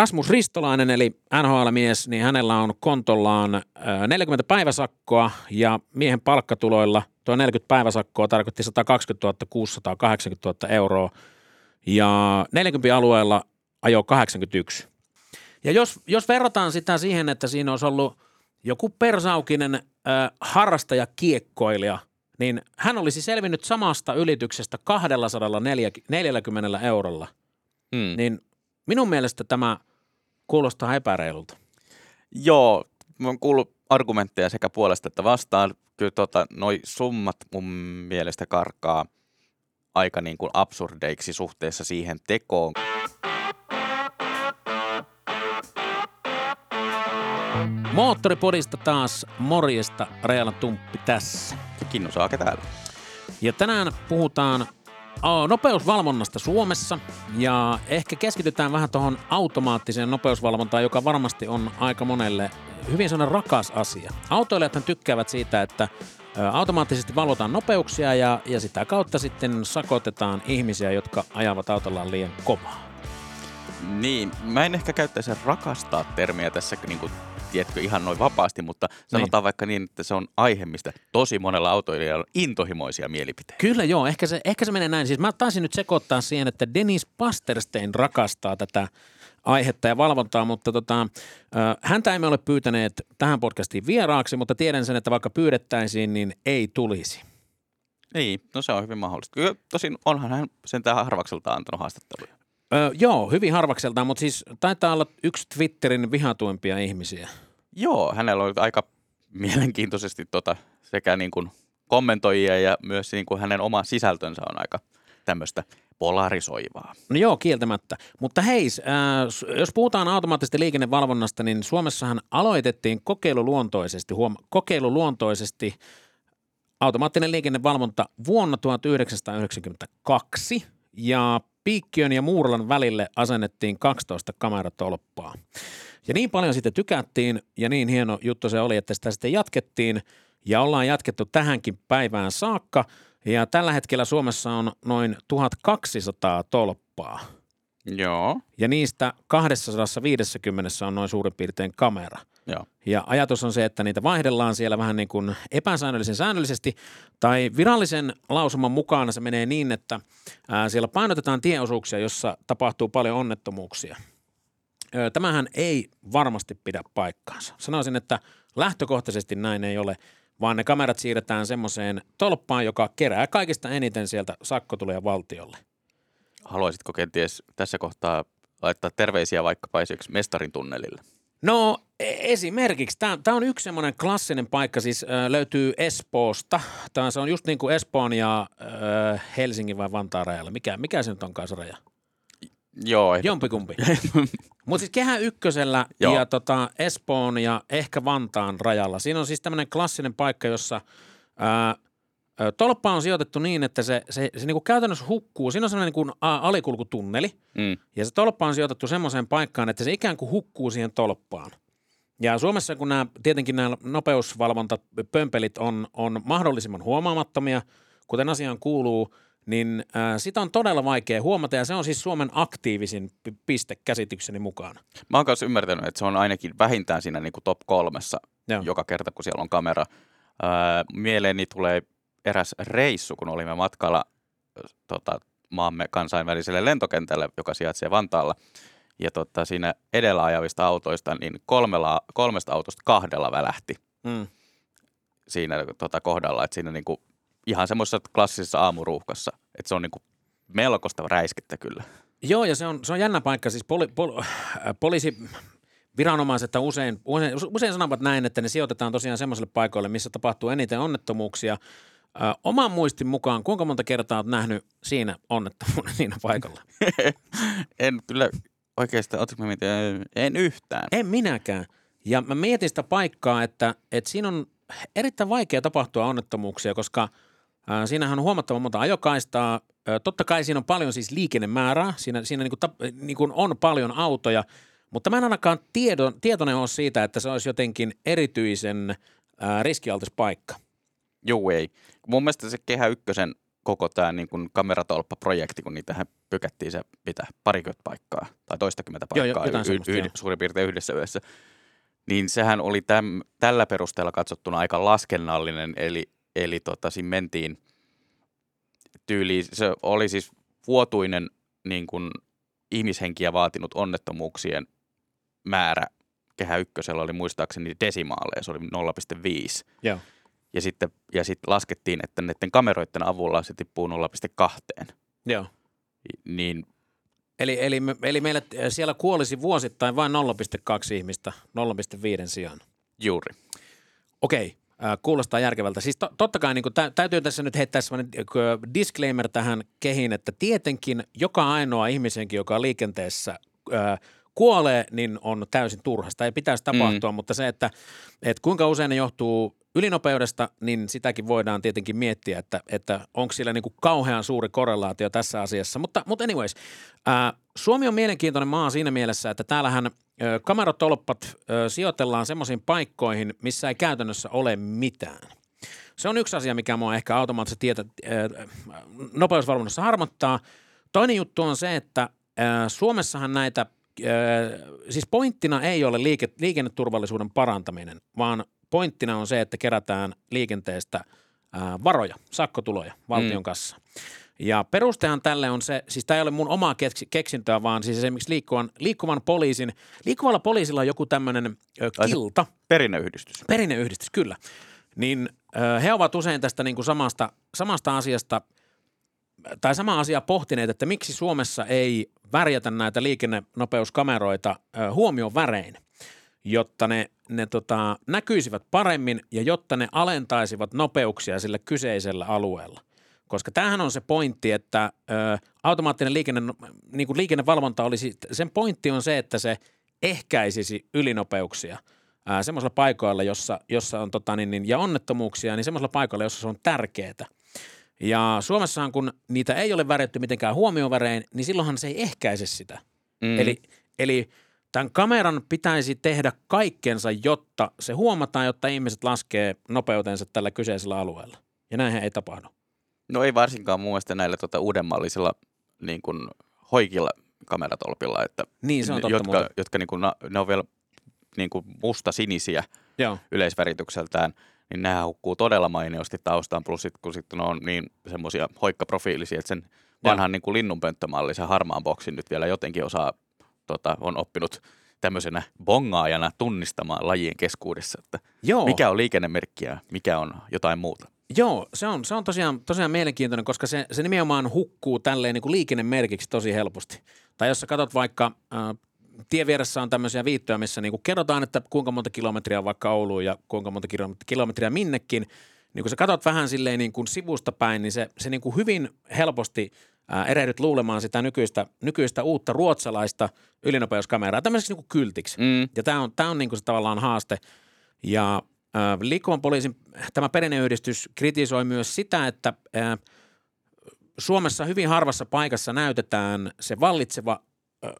Rasmus Ristolainen, eli NHL-mies, niin hänellä on kontollaan 40 päiväsakkoa ja miehen palkkatuloilla tuo 40 päiväsakkoa tarkoitti 120 680 000 euroa ja 40 alueella ajo 81. Ja jos, jos verrataan sitä siihen, että siinä olisi ollut joku persaukinen äh, harrastaja kiekkoilija, niin hän olisi selvinnyt samasta ylityksestä 240 eurolla. Mm. Niin minun mielestä tämä kuulostaa epäreilulta. Joo, mä oon kuullut argumentteja sekä puolesta että vastaan. Kyllä tota, noi summat mun mielestä karkaa aika niin kuin absurdeiksi suhteessa siihen tekoon. Moottoripodista taas morjesta, Reala Tumppi tässä. Kinnu Saake täällä. Ja tänään puhutaan nopeusvalvonnasta Suomessa ja ehkä keskitytään vähän tuohon automaattiseen nopeusvalvontaan, joka varmasti on aika monelle hyvin sellainen rakas asia. Autoilijathan tykkäävät siitä, että automaattisesti valvotaan nopeuksia ja, ja sitä kautta sitten sakotetaan ihmisiä, jotka ajavat autollaan liian kovaa. Niin, mä en ehkä käyttäisi rakastaa termiä tässä niin kuin, tiedätkö, ihan noin vapaasti, mutta sanotaan vaikka niin, että se on aihe, mistä tosi monella autoilijalla on intohimoisia mielipiteitä. Kyllä joo, ehkä se, ehkä se menee näin. Siis mä taisin nyt sekoittaa siihen, että Dennis Pasterstein rakastaa tätä aihetta ja valvontaa, mutta tota, häntä emme ole pyytäneet tähän podcastiin vieraaksi, mutta tiedän sen, että vaikka pyydettäisiin, niin ei tulisi. Niin, no se on hyvin mahdollista. Kyllä, tosin onhan hän sentään harvakselta antanut haastatteluja. Ö, joo, hyvin harvakseltaan, mutta siis taitaa olla yksi Twitterin vihatuimpia ihmisiä. Joo, hänellä on aika mielenkiintoisesti tota, sekä niin kuin kommentoijia ja myös niin kuin hänen oma sisältönsä on aika tämmöistä polarisoivaa. No joo, kieltämättä. Mutta hei, äh, jos puhutaan automaattisesta liikennevalvonnasta, niin Suomessahan aloitettiin kokeiluluontoisesti, huom, kokeiluluontoisesti automaattinen liikennevalvonta vuonna 1992 ja Piikkiön ja Muuralan välille asennettiin 12 kameratolppaa. Ja niin paljon siitä tykättiin ja niin hieno juttu se oli, että sitä sitten jatkettiin ja ollaan jatkettu tähänkin päivään saakka. Ja tällä hetkellä Suomessa on noin 1200 tolppaa Joo, ja niistä 250 on noin suurin piirtein kamera. Joo. Ja ajatus on se, että niitä vaihdellaan siellä vähän niin kuin epäsäännöllisen säännöllisesti, tai virallisen lausuman mukaan se menee niin, että ää, siellä painotetaan tieosuuksia, jossa tapahtuu paljon onnettomuuksia. Ö, Tämähän ei varmasti pidä paikkaansa. Sanoisin, että lähtökohtaisesti näin ei ole, vaan ne kamerat siirretään semmoiseen tolppaan, joka kerää kaikista eniten sieltä sakkotuloja valtiolle. Haluaisitko kenties tässä kohtaa laittaa terveisiä vaikkapa esimerkiksi mestarin tunnelille? No esimerkiksi, tämä on yksi semmoinen klassinen paikka, siis löytyy Espoosta. Tämä se on just niin kuin Espoon ja Helsingin vai Vantaan rajalla. Mikä, mikä se nyt onkaan se raja? Joo, ehdot- Jompikumpi. Mutta siis Kehä Ykkösellä Joo. ja tota Espoon ja ehkä Vantaan rajalla. Siinä on siis tämmöinen klassinen paikka, jossa ää, tolppa on sijoitettu niin, että se, se, se niinku käytännössä hukkuu. Siinä on semmoinen niinku alikulkutunneli mm. ja se tolppa on sijoitettu semmoiseen paikkaan, että se ikään kuin hukkuu siihen tolppaan. Ja Suomessa, kun nämä, tietenkin nämä nopeusvalvontapömpelit on, on mahdollisimman huomaamattomia, kuten asiaan kuuluu, niin äh, sitä on todella vaikea huomata, ja se on siis Suomen aktiivisin piste käsitykseni mukaan. Mä oon kanssa ymmärtänyt, että se on ainakin vähintään siinä niin kuin top kolmessa Joo. joka kerta, kun siellä on kamera. Öö, mieleeni tulee eräs reissu, kun olimme matkalla ö, tota, maamme kansainväliselle lentokentälle, joka sijaitsee Vantaalla. Ja tota, siinä edellä ajavista autoista, niin kolmella, kolmesta autosta kahdella välähti Mm. siinä tota, kohdalla. Että siinä niin kuin, ihan semmoisessa klassisessa aamuruuhkassa, että se on niin kuin melkoista räiskettä kyllä. Joo, ja se on, se on jännä paikka. Siis poli, pol, äh, poliisi viranomaiset usein, usein, usein sanovat näin, että ne sijoitetaan tosiaan semmoiselle paikoille, missä tapahtuu eniten onnettomuuksia. Ö, oman muistin mukaan, kuinka monta kertaa olet nähnyt siinä onnettomuuden siinä paikalla? en kyllä oikeastaan, ootko mä en- yhtään. En minäkään. Ja mä mietin sitä paikkaa, että, että siinä on erittäin vaikea tapahtua onnettomuuksia, koska ää, siinähän on huomattavan monta ajokaistaa. Ä, totta kai siinä on paljon siis liikennemäärää, siinä, siinä niin kuin, tap, niin kuin on paljon autoja, mutta mä en ainakaan tiedon, tietoinen ole siitä, että se olisi jotenkin erityisen ää, riskialtis paikka. Juu ei. Mun mielestä se Kehä Ykkösen koko tämä niin kuin kameratolppa-projekti, kun niitähän pykättiin se mitä parikymmentä paikkaa tai toistakymmentä paikkaa Joo, jo, y- y- suurin piirtein yhdessä yössä, niin sehän oli täm, tällä perusteella katsottuna aika laskennallinen, eli, eli tota, siinä mentiin tyyliin, se oli siis vuotuinen niin kuin ihmishenkiä vaatinut onnettomuuksien määrä Kehä Ykkösellä oli muistaakseni desimaaleja, se oli 0,5. Joo. Ja sitten, ja sitten laskettiin, että näiden kameroiden avulla se tippuu 0,2. Joo. Niin Eli, eli, eli meillä siellä kuolisi vuosittain vain 0,2 ihmistä 0,5 sijaan. juuri. Okei, äh, kuulostaa järkevältä. Siis to, totta kai niin kuin, tä, täytyy tässä nyt heittää sellainen äh, disclaimer tähän kehiin, että tietenkin joka ainoa ihmisenkin, joka on liikenteessä äh, kuolee, niin on täysin turhasta. Ei pitäisi tapahtua, mm. mutta se, että, että kuinka usein ne johtuu ylinopeudesta, niin sitäkin voidaan tietenkin miettiä, että, että onko sillä niin kuin kauhean suuri korrelaatio tässä asiassa. Mutta, mutta anyways, ää, Suomi on mielenkiintoinen maa siinä mielessä, että täällähän ä, sijoitellaan semmoisiin paikkoihin, missä ei käytännössä ole mitään. Se on yksi asia, mikä mua ehkä automaattisesti tietä, ä, nopeusvalvonnassa harmittaa. Toinen juttu on se, että Suomessahan näitä siis pointtina ei ole liike, liikenneturvallisuuden parantaminen, vaan pointtina on se, että kerätään liikenteestä varoja, sakkotuloja valtion mm. kanssa. Ja perustehan tälle on se, siis tämä ei ole mun omaa keksintöä, vaan siis esimerkiksi liikkuvan, liikkuvan poliisin, liikkuvalla poliisilla on joku tämmöinen kilta. Perinneyhdistys. Perinneyhdistys, kyllä. Niin ö, he ovat usein tästä niin kuin samasta, samasta asiasta, tai sama asia pohtineet, että miksi Suomessa ei värjätä näitä liikennenopeuskameroita ö, huomioon värein, jotta ne ne tota, näkyisivät paremmin ja jotta ne alentaisivat nopeuksia sillä kyseisellä alueella. Koska tämähän on se pointti, että ö, automaattinen liikenne, niin kuin liikennevalvonta olisi, sen pointti on se, että se ehkäisisi ylinopeuksia ää, semmoisilla paikoilla, jossa, jossa on tota, niin, niin, ja onnettomuuksia, niin semmoisilla paikoilla, jossa se on tärkeää. Ja Suomessahan, kun niitä ei ole värjätty mitenkään huomiovärein, niin silloinhan se ei ehkäise sitä. Mm. Eli, eli – Tämän kameran pitäisi tehdä kaikkensa, jotta se huomataan, jotta ihmiset laskee nopeutensa tällä kyseisellä alueella. Ja näinhän ei tapahdu. No ei varsinkaan mun mielestä näillä tuota uudemmallisilla niin kuin hoikilla kameratolpilla, että niin, se on totta jotka, jotka niin kuin, ne on vielä niin kuin musta-sinisiä Joo. yleisväritykseltään, niin nämä hukkuu todella mainiosti taustaan, plus sit, kun sitten on niin semmoisia hoikkaprofiilisia, että sen vanhan niin kuin linnunpönttömalli, se harmaan boksin nyt vielä jotenkin osaa tota, on oppinut tämmöisenä bongaajana tunnistamaan lajien keskuudessa, että Joo. mikä on liikennemerkki ja mikä on jotain muuta. Joo, se on, se on tosiaan, tosiaan mielenkiintoinen, koska se, se nimenomaan hukkuu tälleen niin kuin liikennemerkiksi tosi helposti. Tai jos sä katsot vaikka, äh, tien vieressä on tämmöisiä viittoja, missä niin kuin kerrotaan, että kuinka monta kilometriä on vaikka Ouluun ja kuinka monta kilometriä minnekin, niin kun sä katsot vähän silleen niin kuin sivusta päin, niin se, se niin kuin hyvin helposti – erehdyt luulemaan sitä nykyistä, nykyistä uutta ruotsalaista ylinopeuskameraa tämmöiseksi niin kyltiksi. Mm. Ja tämä on, tämä on niin kuin se tavallaan haaste. Ja äh, liikkuvan poliisin tämä perinneyhdistys kritisoi myös sitä, että äh, Suomessa hyvin harvassa paikassa näytetään se vallitseva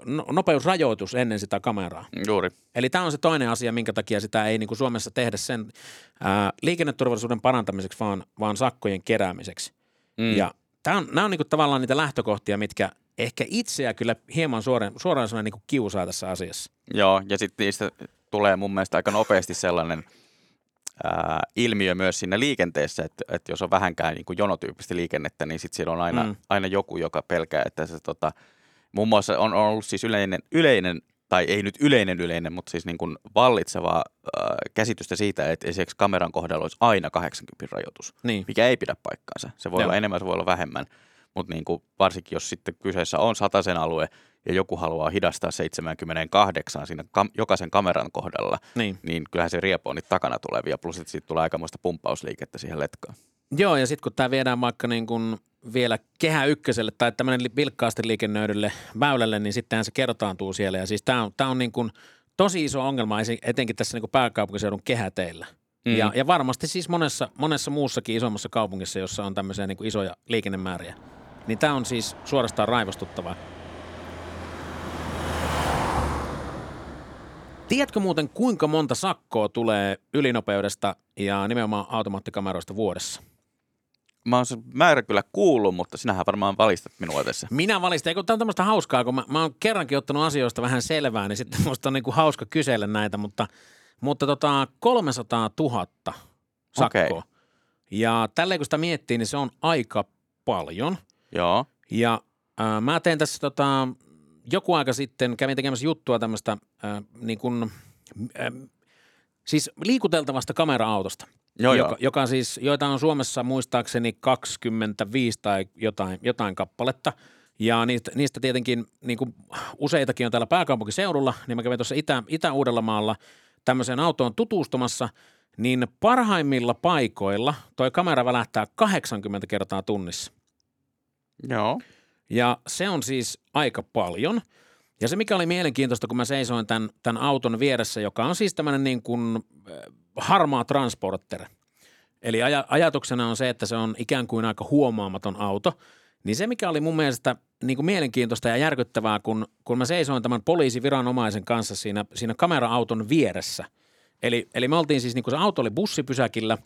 no, nopeusrajoitus ennen sitä kameraa. Juuri. Eli tämä on se toinen asia, minkä takia sitä ei niin kuin Suomessa tehdä sen ää, liikenneturvallisuuden parantamiseksi, vaan, vaan sakkojen keräämiseksi. Mm. Ja Tämä on, nämä on niin tavallaan niitä lähtökohtia, mitkä ehkä itseä kyllä hieman suoraan, suoraan niin kiusaa tässä asiassa. Joo, ja sitten niistä tulee mun mielestä aika nopeasti sellainen ää, ilmiö myös siinä liikenteessä, että, että jos on vähänkään niin jonotyyppistä liikennettä, niin sitten siellä on aina, mm. aina joku, joka pelkää, että se tota, muun muassa on, on ollut siis yleinen, yleinen tai ei nyt yleinen yleinen, mutta siis niin kuin vallitsevaa äh, käsitystä siitä, että esimerkiksi kameran kohdalla olisi aina 80 rajoitus, niin. mikä ei pidä paikkaansa. Se voi Joo. olla enemmän, se voi olla vähemmän, mutta niin kuin varsinkin jos sitten kyseessä on sataisen alue ja joku haluaa hidastaa 78 siinä kam- jokaisen kameran kohdalla, niin. niin kyllähän se riepo on niitä takana tulevia, plus että siitä tulee aikamoista pumppausliikettä siihen letkaan. Joo, ja sitten kun tämä viedään vaikka niin kuin vielä kehä ykköselle tai tämmöinen vilkkaasti liikennöidylle väylälle, niin sittenhän se kertaantuu siellä. Ja siis tämä on, tää on niin kuin tosi iso ongelma etenkin tässä niin kuin pääkaupunkiseudun kehäteillä. Mm. Ja, ja varmasti siis monessa, monessa muussakin isommassa kaupungissa, jossa on tämmöisiä niin kuin isoja liikennemääriä. Niin tämä on siis suorastaan raivostuttavaa. Tiedätkö muuten, kuinka monta sakkoa tulee ylinopeudesta ja nimenomaan automaattikameroista vuodessa? Mä oon sen määrä kyllä kuullut, mutta sinähän varmaan valistat minua tässä. Minä valistan, kun tämä on tämmöistä hauskaa, kun mä, mä oon kerrankin ottanut asioista vähän selvää, niin sitten musta on niinku hauska kysellä näitä, mutta, mutta tota 300 000 sakkoa. Okei. Ja tälleen kun sitä miettii, niin se on aika paljon. Joo, Ja äh, mä tein tässä tota, joku aika sitten, kävin tekemässä juttua tämmöistä äh, niin kuin, äh, siis liikuteltavasta kamera-autosta. Joo, joka, joo. joka siis, joita on Suomessa muistaakseni 25 tai jotain, jotain kappaletta. Ja niistä, niistä tietenkin niin kuin useitakin on täällä pääkaupunkiseudulla, niin mä kävin tuossa Itä, Itä-Uudellamaalla tämmöiseen autoon tutustumassa, niin parhaimmilla paikoilla toi kamera välähtää 80 kertaa tunnissa. Joo, Ja se on siis aika paljon. Ja se, mikä oli mielenkiintoista, kun mä seisoin tämän, tämän auton vieressä, joka on siis tämmöinen niin kuin harmaa transporter. Eli aja, ajatuksena on se, että se on ikään kuin aika huomaamaton auto. Niin se, mikä oli mun mielestä niin kuin mielenkiintoista ja järkyttävää, kun, kun mä seisoin tämän poliisiviranomaisen kanssa siinä, siinä kamera-auton vieressä. Eli, eli me oltiin siis, niin kuin se auto oli bussipysäkillä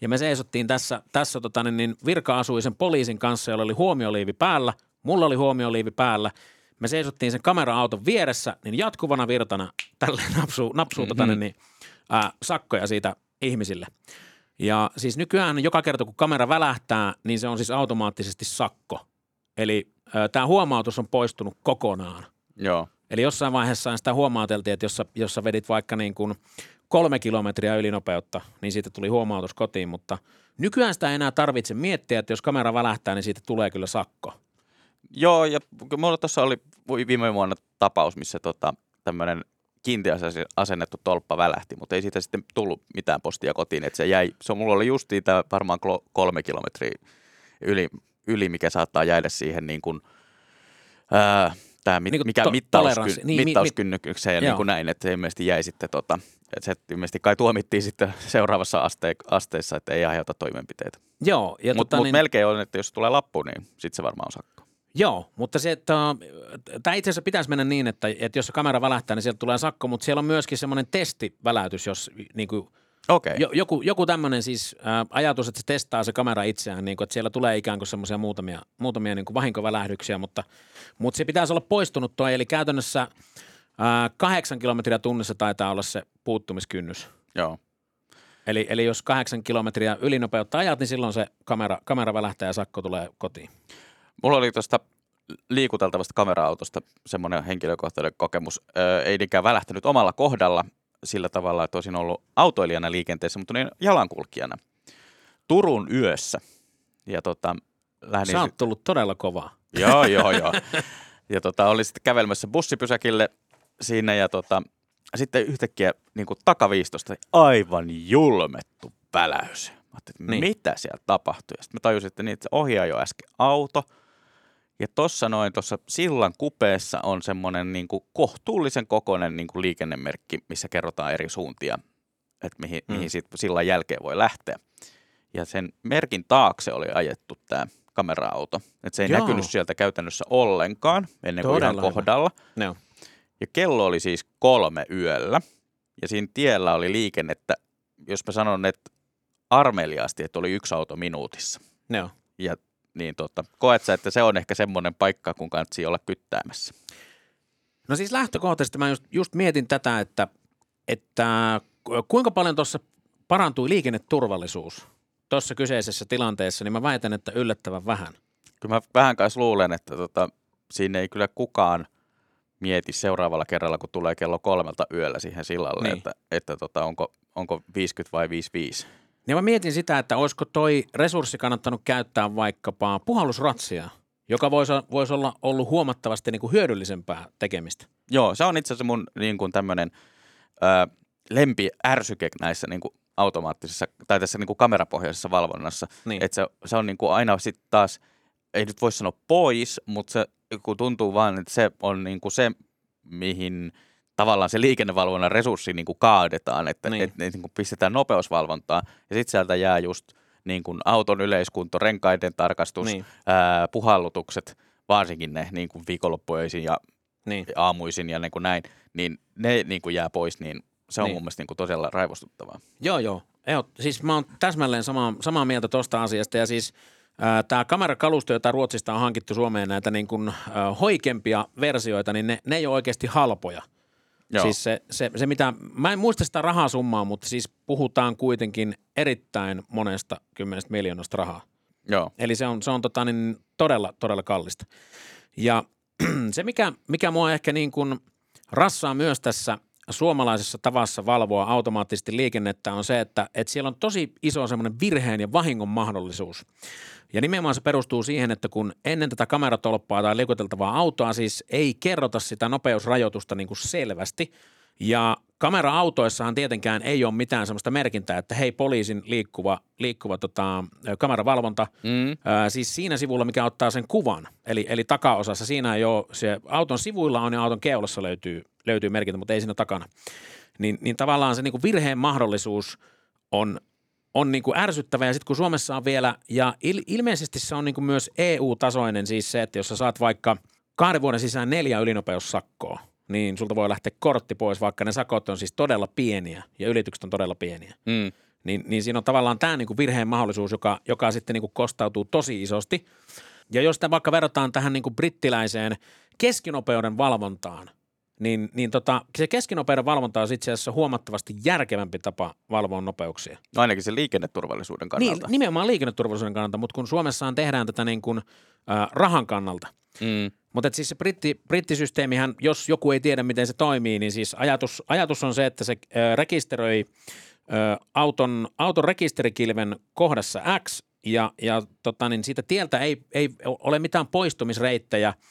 ja me seisottiin tässä, tässä tota, niin, niin virka-asuisen poliisin kanssa, jolla oli huomioliivi päällä. Mulla oli huomioliivi päällä. Me seisottiin sen kamera-auton vieressä, niin jatkuvana virtana tälleen napsuu, napsuu mm-hmm. tota, niin, niin, ää, sakkoja siitä ihmisille. Ja siis nykyään joka kerta, kun kamera välähtää, niin se on siis automaattisesti sakko. Eli tämä huomautus on poistunut kokonaan. joo. Eli jossain vaiheessa sitä huomauteltiin, että jos sä, jos sä vedit vaikka niin kuin kolme kilometriä ylinopeutta, niin siitä tuli huomautus kotiin, mutta nykyään sitä ei enää tarvitse miettiä, että jos kamera välähtää, niin siitä tulee kyllä sakko. Joo, ja mulla tuossa oli viime vuonna tapaus, missä tota, tämmöinen kiinteästi asennettu tolppa välähti, mutta ei siitä sitten tullut mitään postia kotiin, että se jäi, se mulla oli justiin tämä varmaan kolme kilometriä yli, yli, mikä saattaa jäädä siihen niin kuin, ää, tämä, mit, Niin kuin mikä to-. Niin, mi- mittauskynnykseen ja niin kuin näin, että se ilmeisesti jäi sitten, tota, että se ilmeisesti kai tuomittiin sitten seuraavassa aste, asteessa, että ei aiheuta toimenpiteitä. Joo, Mutta tota, mut niin, melkein on, että jos tulee lappu, niin sitten se varmaan on sakko. Joo, mutta se, että tämä itse asiassa pitäisi mennä niin, että, että jos se kamera välähtää, niin sieltä tulee sakko, mutta siellä on myöskin semmoinen testiväläytys, jos niin kuin, Okei. jo, joku, joku tämmöinen siis ää, ajatus, että se testaa se kamera itseään, niin kuin, että siellä tulee ikään kuin semmoisia muutamia, muutamia niin kuin vahinkovälähdyksiä, mutta, mutta se pitäisi olla poistunut toi, eli käytännössä ää, kahdeksan kilometriä tunnissa taitaa olla se puuttumiskynnys. Joo. Eli, eli jos kahdeksan kilometriä ylinopeutta ajat, niin silloin se kamera, kamera välähtää ja sakko tulee kotiin. Mulla oli tuosta liikuteltavasta kamera-autosta semmoinen henkilökohtainen kokemus. Öö, ei niinkään välähtänyt omalla kohdalla sillä tavalla, että olisin ollut autoilijana liikenteessä, mutta niin jalankulkijana Turun yössä. Ja tota, lähdin Sä oot tullut todella kovaa. Joo, joo, joo. Ja tota, oli sitten kävelemässä bussipysäkille siinä ja tota, sitten yhtäkkiä niin kuin takaviistosta aivan julmettu väläys. Mä että Niin. mitä siellä tapahtui? Ja sitten mä tajusin, että niitä ohjaa jo äsken auto. Ja tuossa noin tuossa sillan kupeessa on semmoinen niin kuin kohtuullisen kokoinen niin kuin liikennemerkki, missä kerrotaan eri suuntia, että mihin, Mm. mihin sit sillan jälkeen voi lähteä. Ja sen merkin taakse oli ajettu tämä kamera-auto. Että se ei Joo. Näkynyt sieltä käytännössä ollenkaan ennen kuin Todella ihan kohdalla. Joo. Ja kello oli siis kolme yöllä. Ja siinä tiellä oli liikennettä, jos mä sanon, että armeliaasti, että oli yksi auto minuutissa. Joo. Ja niin tota, koet sä, että se on ehkä semmoinen paikka, kun kannattaa olla kyttäämässä. No siis lähtökohtaisesti mä just, just mietin tätä, että, että ku- kuinka paljon tuossa parantui liikenneturvallisuus tuossa kyseisessä tilanteessa, niin mä väitän, että yllättävän vähän. Kyllä mä vähän kanssa luulen, että tota, siinä ei kyllä kukaan mieti seuraavalla kerralla, kun tulee kello kolmelta yöllä siihen sillalle, niin. että, että tota, onko, onko 50 vai 55. Ja mä mietin sitä, että olisiko toi resurssi kannattanut käyttää vaikkapa puhallusratsia, joka voisi, voisi olla ollut huomattavasti niin kuin hyödyllisempää tekemistä. Joo, se on itse asiassa mun niin kuin tämmöinen ö, lempi ärsyke näissä niin kuin automaattisessa tai tässä niin kuin kamerapohjaisessa valvonnassa. Niin. Että se, se on niin kuin aina sitten taas, ei nyt voi sanoa pois, mutta se kun tuntuu vaan, että se on niin kuin se, mihin tavallaan se liikennevalvonnan resurssi niin kuin kaadetaan, että Niin. et, et, niin kuin pistetään nopeusvalvontaa ja sitten sieltä jää just niin kuin auton yleiskunto, renkaiden tarkastus, Niin. ää, puhallutukset, varsinkin ne niin kuin viikonloppuöisin ja Niin. aamuisin ja niin kuin näin, niin ne niin kuin jää pois, niin se on Niin. niin. mun mielestä niin kuin todella raivostuttavaa. Joo, joo. Eho, siis mä oon täsmälleen samaa, samaa mieltä tuosta asiasta ja siis Tämä kamerakalusto, jota Ruotsista on hankittu Suomeen, näitä niin kuin, hoikempia versioita, niin ne, ne ei ole oikeasti halpoja. Joo. Siis se, se, se, mitä, mä en muista sitä rahasummaa, mutta siis puhutaan kuitenkin erittäin monesta kymmenestä miljoonasta rahaa. Joo. Eli se on, se on tota, niin todella, todella kallista. Ja se, mikä, mikä mua ehkä niin kuin rassaa myös tässä suomalaisessa tavassa valvoa automaattisesti liikennettä on se, että, että siellä on tosi iso semmoinen virheen ja vahingon mahdollisuus. Ja nimenomaan se perustuu siihen, että kun ennen tätä kameratolppaa tai liikuteltavaa autoa siis ei kerrota sitä nopeusrajoitusta niin kuin selvästi, ja kamera-autoissahan tietenkään ei ole mitään sellaista merkintää, että hei poliisin liikkuva, liikkuva tota, kameravalvonta, mm. ää, siis siinä sivulla, mikä ottaa sen kuvan, eli, eli takaosassa, siinä ei ole, se auton sivuilla on ja auton keulassa löytyy, löytyy merkintä, mutta ei siinä takana. Niin, niin tavallaan se niin kuin virheen mahdollisuus on, on niin kuin ärsyttävä ja sitten kun Suomessa on vielä, ja il, ilmeisesti se on niin kuin myös EU-tasoinen siis se, että jos sä saat vaikka kahden vuoden sisään neljä ylinopeussakkoa, niin sulta voi lähteä kortti pois, vaikka ne sakot on siis todella pieniä ja ylitykset on todella pieniä. Mm. Niin, niin siinä on tavallaan tämä niin kuin virheen mahdollisuus, joka, joka sitten niin kuin kostautuu tosi isosti. Ja jos sitä vaikka verrataan tähän niin kuin brittiläiseen keskinopeuden valvontaan, niin, niin tota, se keskinopeuden valvonta on itse asiassa huomattavasti järkevämpi tapa valvoa nopeuksia. No ainakin se liikenneturvallisuuden kannalta. Niin, nimenomaan liikenneturvallisuuden kannalta, mutta kun Suomessaan tehdään tätä niin kuin, äh, rahan kannalta, mm. Mutta siis se britti, brittisysteemihän, jos joku ei tiedä, miten se toimii, niin siis ajatus, ajatus on se, että se rekisteröi auton, auton rekisterikilven kohdassa X ja, ja tota, niin siitä tieltä ei, ei ole mitään poistumisreittejä –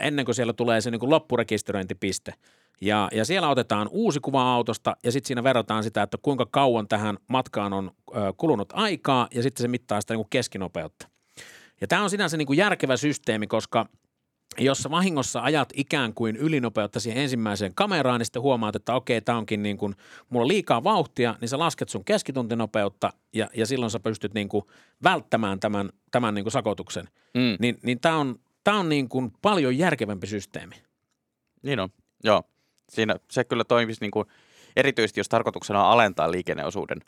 ennen kuin siellä tulee se niin kuin loppurekisteröintipiste. Ja, ja siellä otetaan uusi kuva autosta ja sitten siinä verrataan sitä, että kuinka kauan tähän matkaan on kulunut aikaa ja sitten se mittaa sitä niin kuin keskinopeutta. Ja tämä on sinänsä niin kuin järkevä systeemi, koska jos sä vahingossa ajat ikään kuin ylinopeutta siihen ensimmäiseen kameraan, niin sitten huomaat, että okei, tämä onkin niin kuin, mulla on liikaa vauhtia, niin sä lasket sun keskituntinopeutta ja, ja silloin sä pystyt niin kuin välttämään tämän, tämän niin kuin sakotuksen. Mm. Niin, niin tämä on, Tämä on niin kuin paljon järkevämpi systeemi. Niin on, joo. Siinä se kyllä toimisi niin kuin, erityisesti, jos tarkoituksena on alentaa liikenneosuuden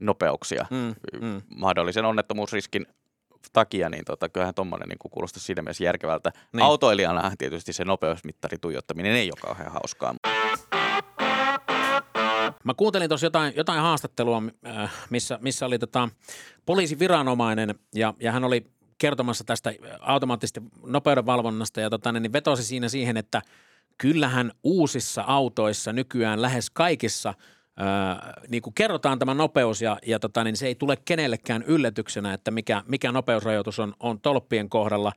nopeuksia mm, mm. mahdollisen onnettomuusriskin takia, niin tota, kyllähän tuommoinen niin kuulostaa siinä mielessä järkevältä. Niin. Autoilijana tietysti se nopeusmittari tuijottaminen ei ole kauhean hauskaa. Mä kuuntelin tuossa jotain, jotain haastattelua, äh, missä, missä oli tota poliisiviranomainen ja, ja hän oli kertomassa tästä automaattisesti nopeuden valvonnasta ja tota, niin vetosi siinä siihen, että kyllähän uusissa autoissa nykyään lähes kaikissa Öö, niin kuin kerrotaan tämä nopeus ja, ja tota, niin se ei tule kenellekään yllätyksenä, että mikä, mikä nopeusrajoitus on, on tolppien kohdalla,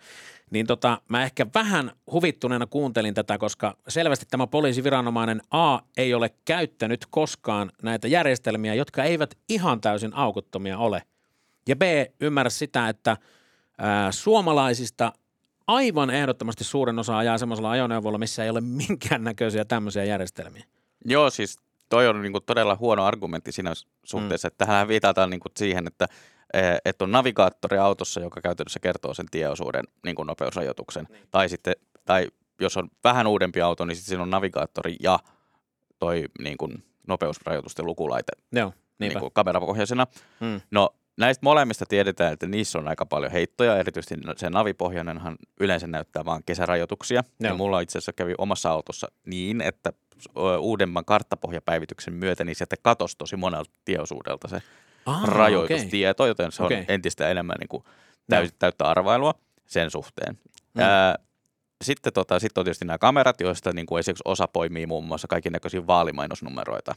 niin tota, mä ehkä vähän huvittuneena kuuntelin tätä, koska selvästi tämä poliisiviranomainen A ei ole käyttänyt koskaan näitä järjestelmiä, jotka eivät ihan täysin aukottomia ole. Ja B ymmärrä sitä, että – Ää, suomalaisista aivan ehdottomasti suurin osa ajaa semmoisella ajoneuvolla, missä ei ole minkäännäköisiä tämmöisiä järjestelmiä. Joo, siis toi on niinku todella huono argumentti siinä suhteessa, mm. että tähän viitataan niinku siihen, että että on navigaattori autossa, joka käytännössä kertoo sen tieosuuden niin kuin nopeusrajoituksen. Niin. Tai sitten, tai jos on vähän uudempi auto, niin sitten siinä on navigaattori ja toi niin kuin nopeusrajoitusten lukulaite Joo, niin kuin kamerapohjaisena. Mm. No näistä molemmista tiedetään, että niissä on aika paljon heittoja. Erityisesti se navipohjainenhan yleensä näyttää vain kesärajoituksia. Joo. Ja mulla itse asiassa kävi omassa autossa niin, että uudemman karttapohjapäivityksen myötä niin sieltä katosi tosi monelta tieosuudelta se ah, rajoitustieto, okay. joten se on okay. entistä enemmän niin kuin täys, täyttä arvailua sen suhteen. Mm. Ää, sitten tota, sit on tietysti nämä kamerat, joista niin kuin esimerkiksi osa poimii muun muassa kaikki näköisiä vaalimainosnumeroita.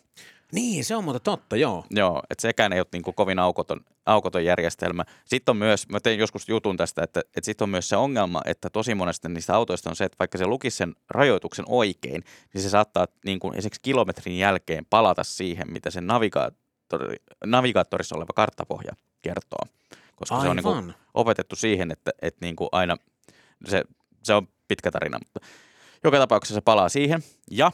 Niin, se on muuta totta, joo. Joo, että sekään ei ole niin kuin kovin aukoton, aukoton järjestelmä. Sitten on myös, mä tein joskus jutun tästä, että, että sitten on myös se ongelma, että tosi monesti niistä autoista on se, että vaikka se lukisi sen rajoituksen oikein, niin se saattaa niin kuin esimerkiksi kilometrin jälkeen palata siihen, mitä sen navigaattori, navigaattorissa oleva karttapohja kertoo. Koska Aivan. se on niin kuin opetettu siihen, että, että niin kuin aina se, se on pitkä tarina, mutta joka tapauksessa se palaa siihen. Ja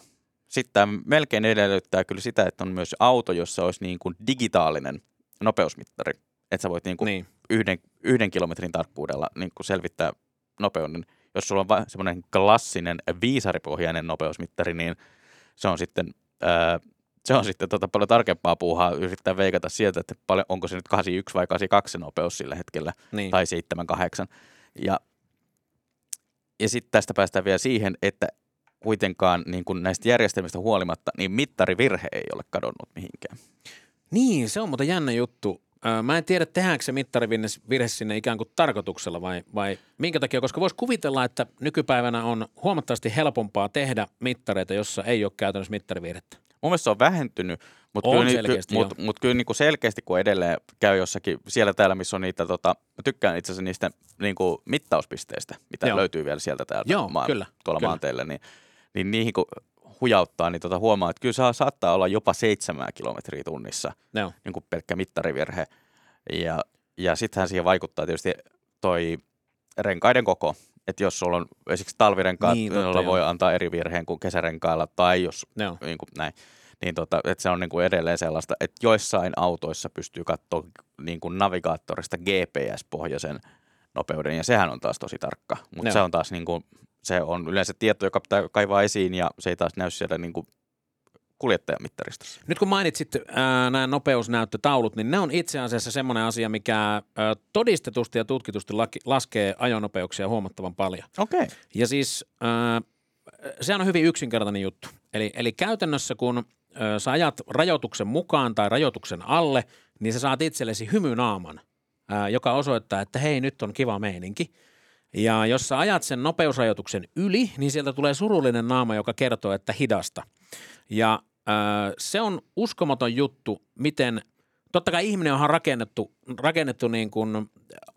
sitten melkein edellyttää kyllä sitä, että on myös auto, jossa olisi niin kuin digitaalinen nopeusmittari. Että sä voit niin kuin niin. Yhden, yhden kilometrin tarkkuudella niin kuin selvittää nopeuden. Jos sulla on semmoinen klassinen viisaripohjainen nopeusmittari, niin se on sitten ää, Se on sitten tota paljon tarkempaa puuhaa yrittää veikata sieltä, että paljon, onko se nyt 81 vai 82 se nopeus sillä hetkellä, Niin. tai 78. Ja, ja sitten tästä päästään vielä siihen, että kuitenkaan niin kuin näistä järjestelmistä huolimatta, niin mittarivirhe ei ole kadonnut mihinkään. Niin, se on muuten jännä juttu. Mä en tiedä, tehdäänkö se mittarivirhe sinne ikään kuin tarkoituksella vai, vai minkä takia, koska voisi kuvitella, että nykypäivänä on huomattavasti helpompaa tehdä mittareita, jossa ei ole käytännössä mittarivirhettä. Mun mielestä se on vähentynyt, mutta kyllä, selkeästi, ky, mut, mut kyllä niin kuin selkeästi, kun edelleen käy jossakin siellä täällä, missä on niitä, tota, mä tykkään itse asiassa niistä niin kuin mittauspisteistä, mitä Joo. Löytyy vielä sieltä täältä Joo, kyllä, tuolla kyllä. maanteille, niin, niin niihin kun hujauttaa, niin tota huomaa, että kyllä saa, saattaa olla jopa seitsemää kilometriä tunnissa Joo. niin kuin pelkkä mittarivirhe. Ja, ja sittenhän siihen vaikuttaa tietysti toi renkaiden koko. Että jos sulla on esimerkiksi talvirenkaat, Niin, joilla joo. voi antaa eri virheen kuin kesärenkailla, tai jos Joo. niin kuin näin, niin tota, että se on niin kuin edelleen sellaista, että joissain autoissa pystyy katsoa niin kuin navigaattorista GPS-pohjaisen nopeuden, ja sehän on taas tosi tarkka. Mutta se on taas niin kuin, se on yleensä tieto, joka pitää kaivaa esiin, ja se ei taas näy siellä niin kuin kuljettajan mittaristossa. Nyt kun mainitsit ää, nämä nopeusnäyttötaulut, niin ne on itse asiassa semmoinen asia, mikä ää, todistetusti ja tutkitusti laki, laskee ajonopeuksia huomattavan paljon. Okei. Okay. Ja siis äh, sehän on hyvin yksinkertainen juttu. Eli, eli käytännössä kun sä ajat rajoituksen mukaan tai rajoituksen alle, niin sä saat itsellesi hymynaaman, joka osoittaa, että hei, nyt on kiva meininki. Ja jos sä ajat sen nopeusrajoituksen yli, niin sieltä tulee surullinen naama, joka kertoo, että hidasta. Ja se on uskomaton juttu, miten totta kai ihminen onhan rakennettu, rakennettu niin kuin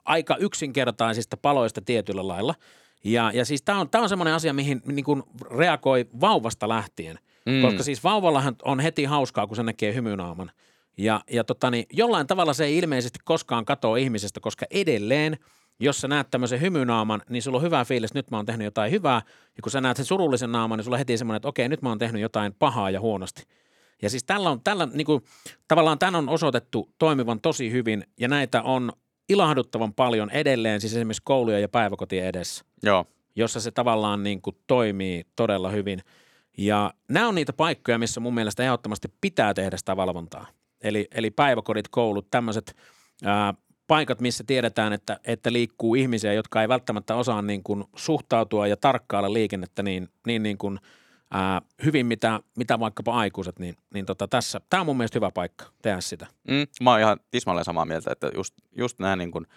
aika yksinkertaisista paloista tietyllä lailla. Ja, ja siis tämä on, on semmoinen asia, mihin niin kuin reagoi vauvasta lähtien. Mm. Koska siis vauvallahan on heti hauskaa, kun se näkee hymynaaman. Ja, ja tota niin, jollain tavalla se ei ilmeisesti koskaan katoa ihmisestä, koska edelleen, jos sä näet tämmöisen hymynaaman, niin sulla on hyvä fiilis, että nyt mä oon tehnyt jotain hyvää. Ja kun sä näet sen surullisen naaman, niin sulla on heti semmoinen, että okei, nyt mä oon tehnyt jotain pahaa ja huonosti. Ja siis tällä on, tällä, niin kuin, tavallaan tämän on osoitettu toimivan tosi hyvin, ja näitä on ilahduttavan paljon edelleen, siis esimerkiksi kouluja ja päiväkotien edessä Joo. jossa se tavallaan niin kuin toimii todella hyvin. Ja nämä on niitä paikkoja, missä mun mielestä ehdottomasti pitää tehdä sitä valvontaa. Eli, eli päiväkodit, koulut, tämmöiset paikat, missä tiedetään, että, että liikkuu ihmisiä, jotka ei välttämättä osaa niin kuin suhtautua ja tarkkailla liikennettä niin, niin, niin kuin, ää, hyvin, mitä, mitä vaikkapa aikuiset, niin, niin tota tässä, tämä on mun mielestä hyvä paikka tehdä sitä. Mm, mä oon ihan tismalleen samaa mieltä, että just, just nämä niin kuin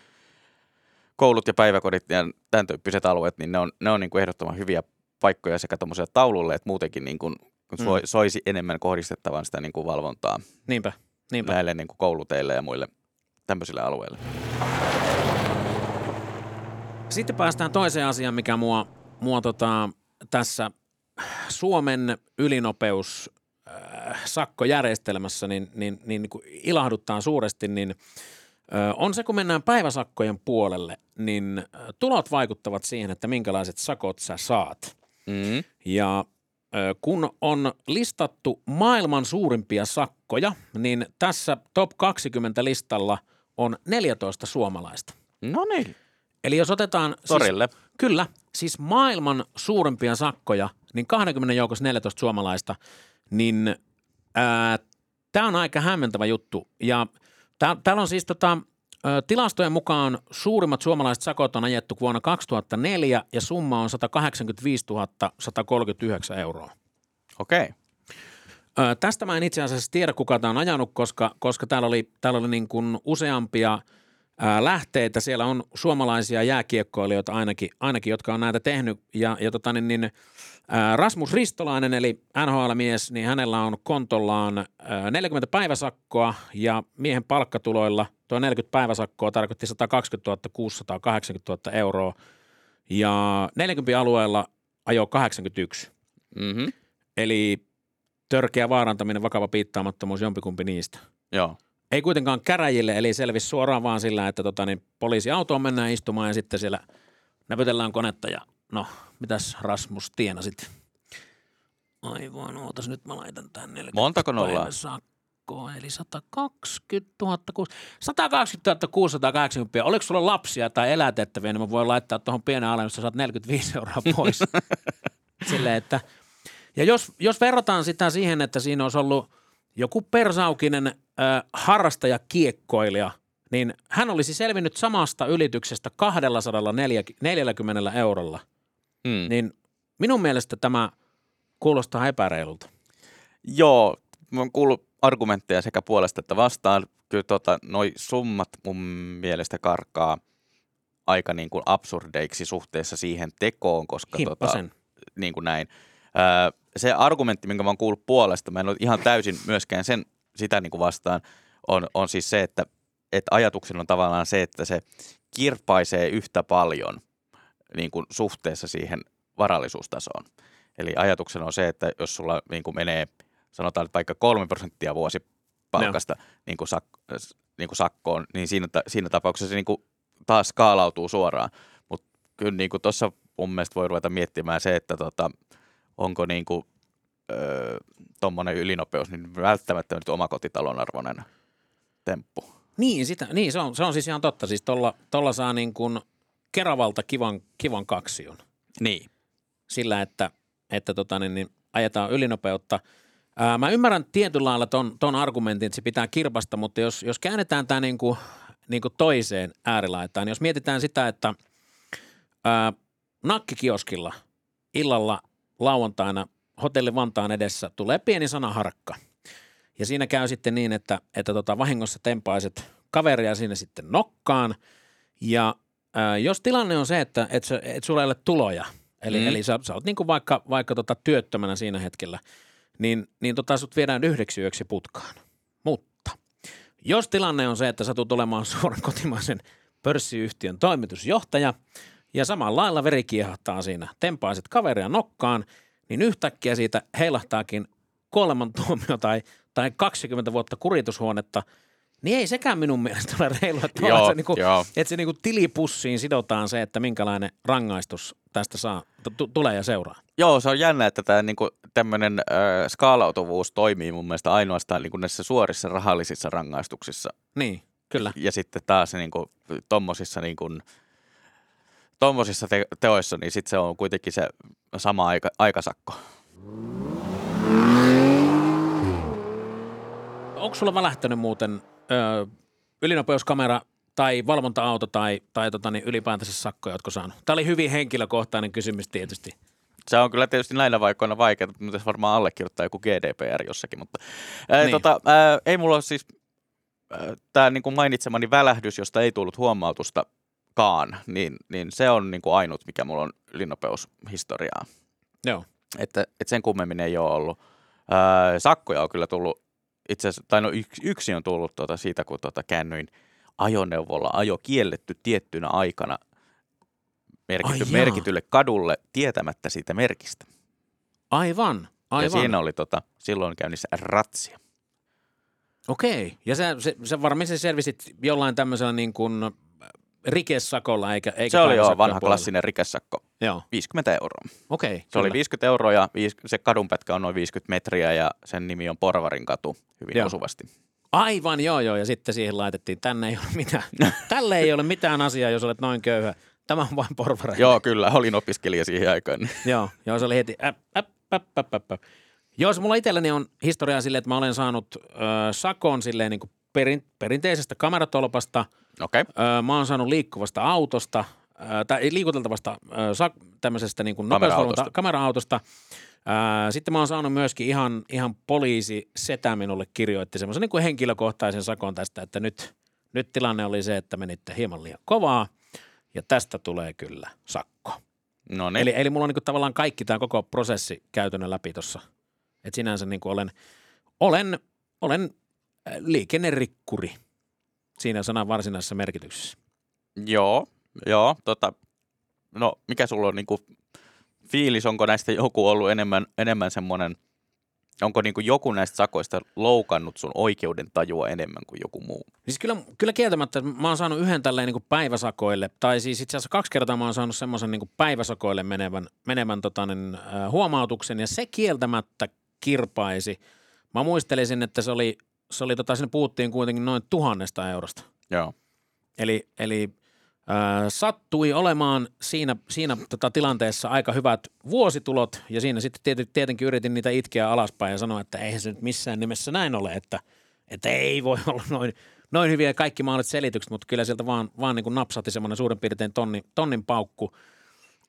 koulut ja päiväkodit ja tämän tyyppiset alueet, niin ne on, ne on niin kuin ehdottoman hyviä paikkoja sekä tuommoiselle taululle, että muutenkin niin kuin, kun Mm. soi, soisi enemmän kohdistettavan sitä niin kuin valvontaa Niinpä, niinpä. näille niin kuin kouluteille ja muille tämmöisille alueille. Sitten päästään toiseen asiaan, mikä mua, mua tota, tässä Suomen ylinopeus äh, sakkojärjestelmässä niin, niin, niin, niin kuin ilahduttaa suuresti, niin on se, kun mennään päiväsakkojen puolelle, niin tulot vaikuttavat siihen, että minkälaiset sakot sä saat. Mm. Ja kun on listattu maailman suurimpia sakkoja, niin tässä top 20 listalla on 14 suomalaista. No niin, Eli jos otetaan... torille. Siis, kyllä, siis maailman suurimpia sakkoja, niin 20 joukossa 14 suomalaista, niin tämä on aika hämmentävä juttu. Ja tää, täällä on siis tota, tilastojen mukaan suurimmat suomalaiset sakot on ajettu vuonna 2004 ja summa on 185 139 euroa. Okei. Ö, tästä mä en itse asiassa tiedä, kuka tämä on ajanut, koska, koska täällä oli, täällä oli niin kuin useampia ää, lähteitä. Siellä on suomalaisia jääkiekkoilijoita ainakin, ainakin jotka on näitä tehnyt. Ja, ja tota, niin, niin, ää, Rasmus Ristolainen, eli NHL-mies, niin hänellä on kontollaan ää, 40 päiväsakkoa ja miehen palkkatuloilla tuo 40 päiväsakkoa tarkoitti 120 680 000 euroa. Ja 40 alueella ajo 81. Mm-hmm. Eli törkeä vaarantaminen, vakava piittaamattomuus, jompikumpi niistä. Joo. Ei kuitenkaan käräjille, eli selvisi suoraan vaan sillä, että tota, niin poliisiautoon mennään istumaan ja sitten siellä näpytellään konetta ja no, mitäs Rasmus tienasit? Aivan, ootas nyt mä laitan tänne. 40 Montako nollaa? Päiväsakkoa, eli 120 000, 120 680. Oliko sulla lapsia tai elätettäviä, niin mä voin laittaa tuohon pienen alennusta, saat 45 euroa pois. Silleen, että ja jos, jos verrataan sitä siihen, että siinä olisi ollut joku persaukinen äh, harrastajakiekkoilija, niin hän olisi selvinnyt samasta ylityksestä 240 eurolla. Mm. Niin minun mielestä tämä kuulostaa epäreilulta. Joo, mä oon kuullut argumentteja sekä puolesta että vastaan. Kyllä tota, noi summat mun mielestä karkaa aika niin kuin absurdeiksi suhteessa siihen tekoon, koska tota, niin kuin näin. Öö, se argumentti, minkä mä oon kuullut puolesta, mä en ole ihan täysin myöskään sen, sitä niin kuin vastaan, on, on siis se, että, että ajatuksena on tavallaan se, että se kirpaisee yhtä paljon niin kuin suhteessa siihen varallisuustasoon. Eli ajatuksena on se, että jos sulla niin kuin menee, sanotaan että vaikka kolme prosenttia vuosipalkasta niin kuin sak, niin kuin sakkoon, niin siinä, siinä tapauksessa se niin kuin taas skaalautuu suoraan. Mutta kyllä niin tuossa mun mielestä voi ruveta miettimään se, että tota, onko niin kuin, öö, tuommoinen ylinopeus niin välttämättä nyt omakotitalon arvoinen temppu. Niin, sitä, niin se, on, se on siis ihan totta. Siis tolla, tolla saa niin kuin Keravalta kivan, kivan kaksion Niin. sillä, että, että tota, niin, niin ajetaan ylinopeutta. Ää, mä ymmärrän tietyllä lailla ton, ton argumentin, että se pitää kirpasta, mutta jos, jos käännetään tämä niin kuin, niin kuin toiseen äärilaitaan, niin jos mietitään sitä, että ää, nakkikioskilla illalla lauantaina hotelli Vantaan edessä tulee pieni sanaharkka. Ja siinä käy sitten niin, että, että tota, vahingossa tempaiset kaveria sinne sitten nokkaan. Ja ää, jos tilanne on se, että et, sä- et sulla ei ole tuloja, eli, Mm. eli sä, sä oot niin kuin vaikka, vaikka tota työttömänä siinä hetkellä, niin, niin tota sut viedään yhdeksi yöksi putkaan. Mutta jos tilanne on se, että sä tulet olemaan suoran kotimaisen pörssiyhtiön toimitusjohtaja ja samalla lailla veri kiehahtaa siinä, tempaiset kaveria nokkaan, niin yhtäkkiä siitä heilahtaakin kuolemantuomio tai, tai 20 vuotta kuritushuonetta, niin ei sekään minun mielestä ole reilua, että, Joo, se, niinku, että se niinku tilipussiin sidotaan se, että minkälainen rangaistus tästä saa, t- tulee ja seuraa. Joo, se on jännä, että tämä niinku, tämmöinen äh, skaalautuvuus toimii mun mielestä ainoastaan niinku näissä suorissa rahallisissa rangaistuksissa. Niin, kyllä. Ja sitten taas niinku, tommosissa, niinku, tommosissa te- teoissa, niin sitten se on kuitenkin se sama aika, aikasakko. Onko sulla välähtänyt muuten ylinopeuskamera tai valvonta-auto tai, tai tota, niin ylipäätänsä sakkoja, ootko saanut? Tämä oli hyvin henkilökohtainen kysymys tietysti. Se on kyllä tietysti näinä vaikoina vaikeaa, mutta pitäisi varmaan allekirjoittaa joku GDPR jossakin, mutta ää, Niin. tota, ää, ei mulla ole siis tämä niin kuin mainitsemani välähdys, josta ei tullut huomautustakaan, niin, niin se on niin kuin ainut, mikä mulla on linnopeushistoriaa. Joo. Että, että sen kummemmin ei ole ollut. Ää, sakkoja on kyllä tullut, itse asiassa, tai no yksi, yksi on tullut tuota siitä, kun tuota käännyin ajoneuvolla, ajo kielletty tiettynä aikana merkity, Ai jaa. merkitylle kadulle tietämättä siitä merkistä. Aivan, aivan. Ja siinä oli tota, silloin käynnissä ratsia. Okei, ja sä, se, se varmasti selvisit jollain tämmöisellä niin kuin rikesakolla, eikä, eikä Se oli jo vanha puolella. klassinen rikesakko, Joo, 50 euroa. okei. Se oli kyllä. 50 euroa ja viis, se kadunpätkä on noin 50 metriä ja sen nimi on Porvarin katu hyvin Joo. osuvasti. Aivan, joo, joo, ja sitten siihen laitettiin, tänne ei ole mitään, tälle ei ole mitään asiaa, jos olet noin köyhä. Tämä on vain porvara. Joo, kyllä, olin opiskelija siihen aikaan. Joo, joo, se oli heti äp, äp, äp, äp, äp, äp. Joo, se mulla itselläni on historiaa silleen, että mä olen saanut ö, sakon silleen niin kuin perin, perinteisestä kameratolpasta. Okei, okay. Ö, mä oon saanut liikkuvasta autosta, tai liikuteltavasta tämmöisestä niin kuin Kamera-autosta. kamera-autosta. Sitten mä oon saanut myöskin ihan, ihan poliisi setä minulle kirjoitti semmoisen niin kuin henkilökohtaisen sakon tästä, että nyt, nyt tilanne oli se, että menitte hieman liian kovaa ja tästä tulee kyllä sakko. no niin. Eli, eli mulla on niin tavallaan kaikki tämä koko prosessi käytännön läpi tuossa. Että sinänsä niin olen, olen, olen äh, liikennerikkuri siinä sanan varsinaisessa merkityksessä. Joo, joo, tota, no mikä sulla on niinku fiilis, onko näistä joku ollut enemmän, enemmän semmoinen, onko niinku joku näistä sakoista loukannut sun oikeuden tajua enemmän kuin joku muu? Siis kyllä, kyllä kieltämättä, että mä oon saanut yhden tälleen niin päiväsakoille, tai siis itse asiassa kaksi kertaa mä oon saanut semmoisen niin päiväsakoille menevän, menevän tota, niin, äh, huomautuksen, ja se kieltämättä kirpaisi. Mä muistelisin, että se oli, se oli tota, sinne puhuttiin kuitenkin noin tuhannesta eurosta. Joo. Eli, eli sattui olemaan siinä, siinä tota, tilanteessa aika hyvät vuositulot ja siinä sitten tietenkin yritin niitä itkeä alaspäin ja sanoa, että eihän se nyt missään nimessä näin ole, että, että ei voi olla noin, noin hyviä kaikki maalit selitykset, mutta kyllä sieltä vaan, vaan niin kuin napsahti semmoinen suurin piirtein tonni, tonnin paukku.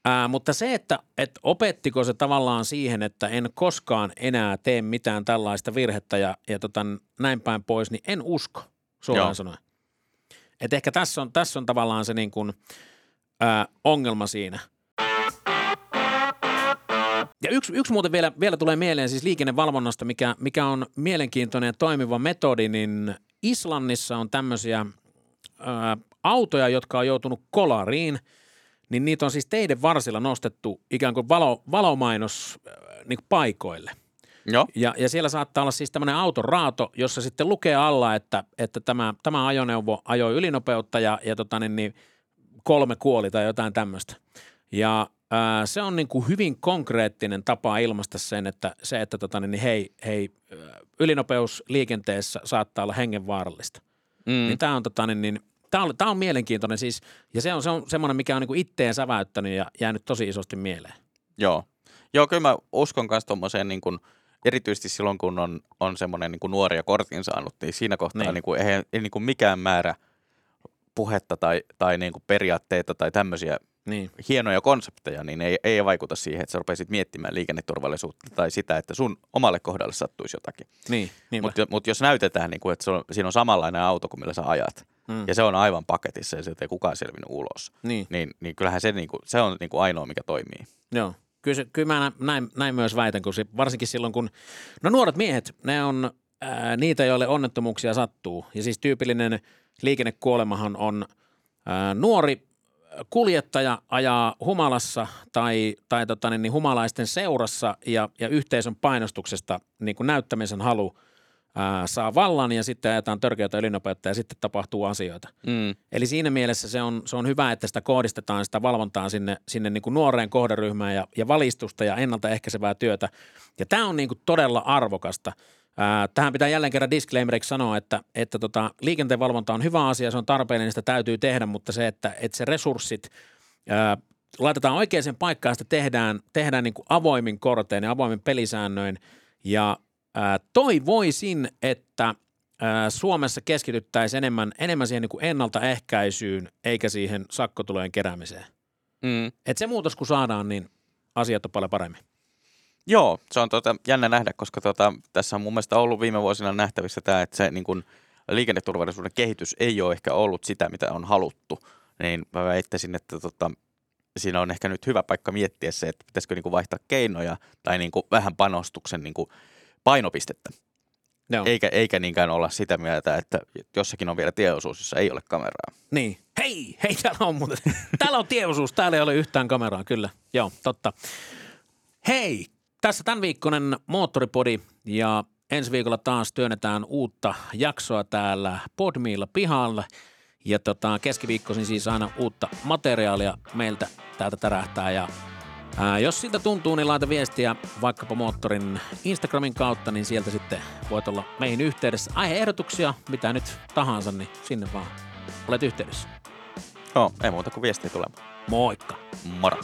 Ää, mutta se, että, että opettiko se tavallaan siihen, että en koskaan enää tee mitään tällaista virhettä ja, ja tota, näin päin pois, niin en usko suoraan sanoen. Et ehkä tässä on, tässä on tavallaan se niin kuin, ää, ongelma siinä. Ja yksi, yksi muuten vielä, vielä tulee mieleen siis liikennevalvonnasta, mikä, mikä on mielenkiintoinen ja toimiva metodi, niin Islannissa on tämmöisiä ää, autoja, jotka on joutunut kolariin, niin niitä on siis teidän varsilla nostettu ikään kuin valo, valomainos niin kuin paikoille – Joo. Ja, ja siellä saattaa olla siis tämmöinen autoraato, jossa sitten lukee alla, että, että tämä, tämä ajoneuvo ajoi ylinopeutta ja, ja tota niin, niin kolme kuoli tai jotain tämmöistä. Ja ää, se on niin kuin hyvin konkreettinen tapa ilmaista sen, että se, että tota niin, niin hei, hei, ylinopeus liikenteessä saattaa olla hengenvaarallista. Mm. Niin tämä on, tota niin, niin, tää on, tää on mielenkiintoinen siis, ja se on, se on semmoinen, mikä on niin itteen säväyttänyt ja jäänyt tosi isosti mieleen. Joo. Joo, kyllä mä uskon myös tuommoiseen niin erityisesti silloin, kun on, on semmoinen niin nuori ja kortin saanut, niin siinä kohtaa niin. Niin kuin, ei, ei niin kuin mikään määrä puhetta tai, tai niin kuin periaatteita tai tämmöisiä niin. hienoja konsepteja, niin ei, ei vaikuta siihen, että sä rupeaisit miettimään liikenneturvallisuutta tai sitä, että sun omalle kohdalle sattuisi jotakin. Niin, Mutta mut jos näytetään, niin kuin, että on, siinä on samanlainen auto kuin millä sä ajat, mm. ja se on aivan paketissa ja sieltä ei kukaan selvinnyt ulos, niin, niin, niin kyllähän se, niin kuin, se on niin kuin ainoa, mikä toimii. Joo. Kyllä, kyllä mä näin, näin myös väitän, kun se, varsinkin silloin kun, no nuoret miehet, ne on ää, niitä, joille onnettomuuksia sattuu. Ja siis tyypillinen liikennekuolemahan on ää, nuori kuljettaja ajaa humalassa tai, tai tota, niin, niin humalaisten seurassa ja, ja yhteisön painostuksesta niin kuin näyttämisen halu – ää, saa vallan ja sitten ajetaan törkeätä ylinopeutta ja sitten tapahtuu asioita. Mm. Eli siinä mielessä se on, se on hyvä, että sitä kohdistetaan, sitä valvontaa sinne, sinne niin kuin nuoreen kohderyhmään ja, ja valistusta ja ennaltaehkäisevää työtä. Ja tämä on niin kuin todella arvokasta. Ää, tähän pitää jälleen kerran disclaimeriksi sanoa, että, että tota, liikenteen valvonta on hyvä asia, se on tarpeellinen, sitä täytyy tehdä, mutta se, että, että se resurssit ää, laitetaan oikeaan paikkaan, sitä tehdään, tehdään niin kuin avoimin kortein ja avoimin pelisäännöin ja toivoisin, että Suomessa keskityttäisiin enemmän, enemmän siihen niin ennaltaehkäisyyn eikä siihen sakkotulojen keräämiseen. Mm. Et se muutos kun saadaan, niin asiat on paljon paremmin. Joo, se on tuota, jännä nähdä, koska tuota, tässä on mun mielestä ollut viime vuosina nähtävissä tämä, että se niin kuin, liikenneturvallisuuden kehitys ei ole ehkä ollut sitä, mitä on haluttu. Niin mä väittäisin, että tota, siinä on ehkä nyt hyvä paikka miettiä se, että pitäisikö niin kuin vaihtaa keinoja tai niin kuin vähän panostuksen niin kuin painopistettä. No. Eikä, eikä niinkään olla sitä mieltä, että jossakin on vielä tieosuus, jossa ei ole kameraa. Niin. Hei, hei, täällä on muuten. täällä on tieosuus, täällä ei ole yhtään kameraa, kyllä. Joo, totta. Hei, tässä tämän viikkoinen Moottoripodi ja ensi viikolla taas työnnetään uutta jaksoa täällä Podmiilla pihalla. Ja tota, keskiviikkoisin siis aina uutta materiaalia meiltä täältä tärähtää ja Ää, jos siltä tuntuu, niin laita viestiä vaikkapa Moottorin Instagramin kautta, niin sieltä sitten voit olla meihin yhteydessä. Aiheehdotuksia, mitä nyt tahansa, niin sinne vaan olet yhteydessä. Joo, ei muuta kuin viestiä tulemaan. Moikka. Moro.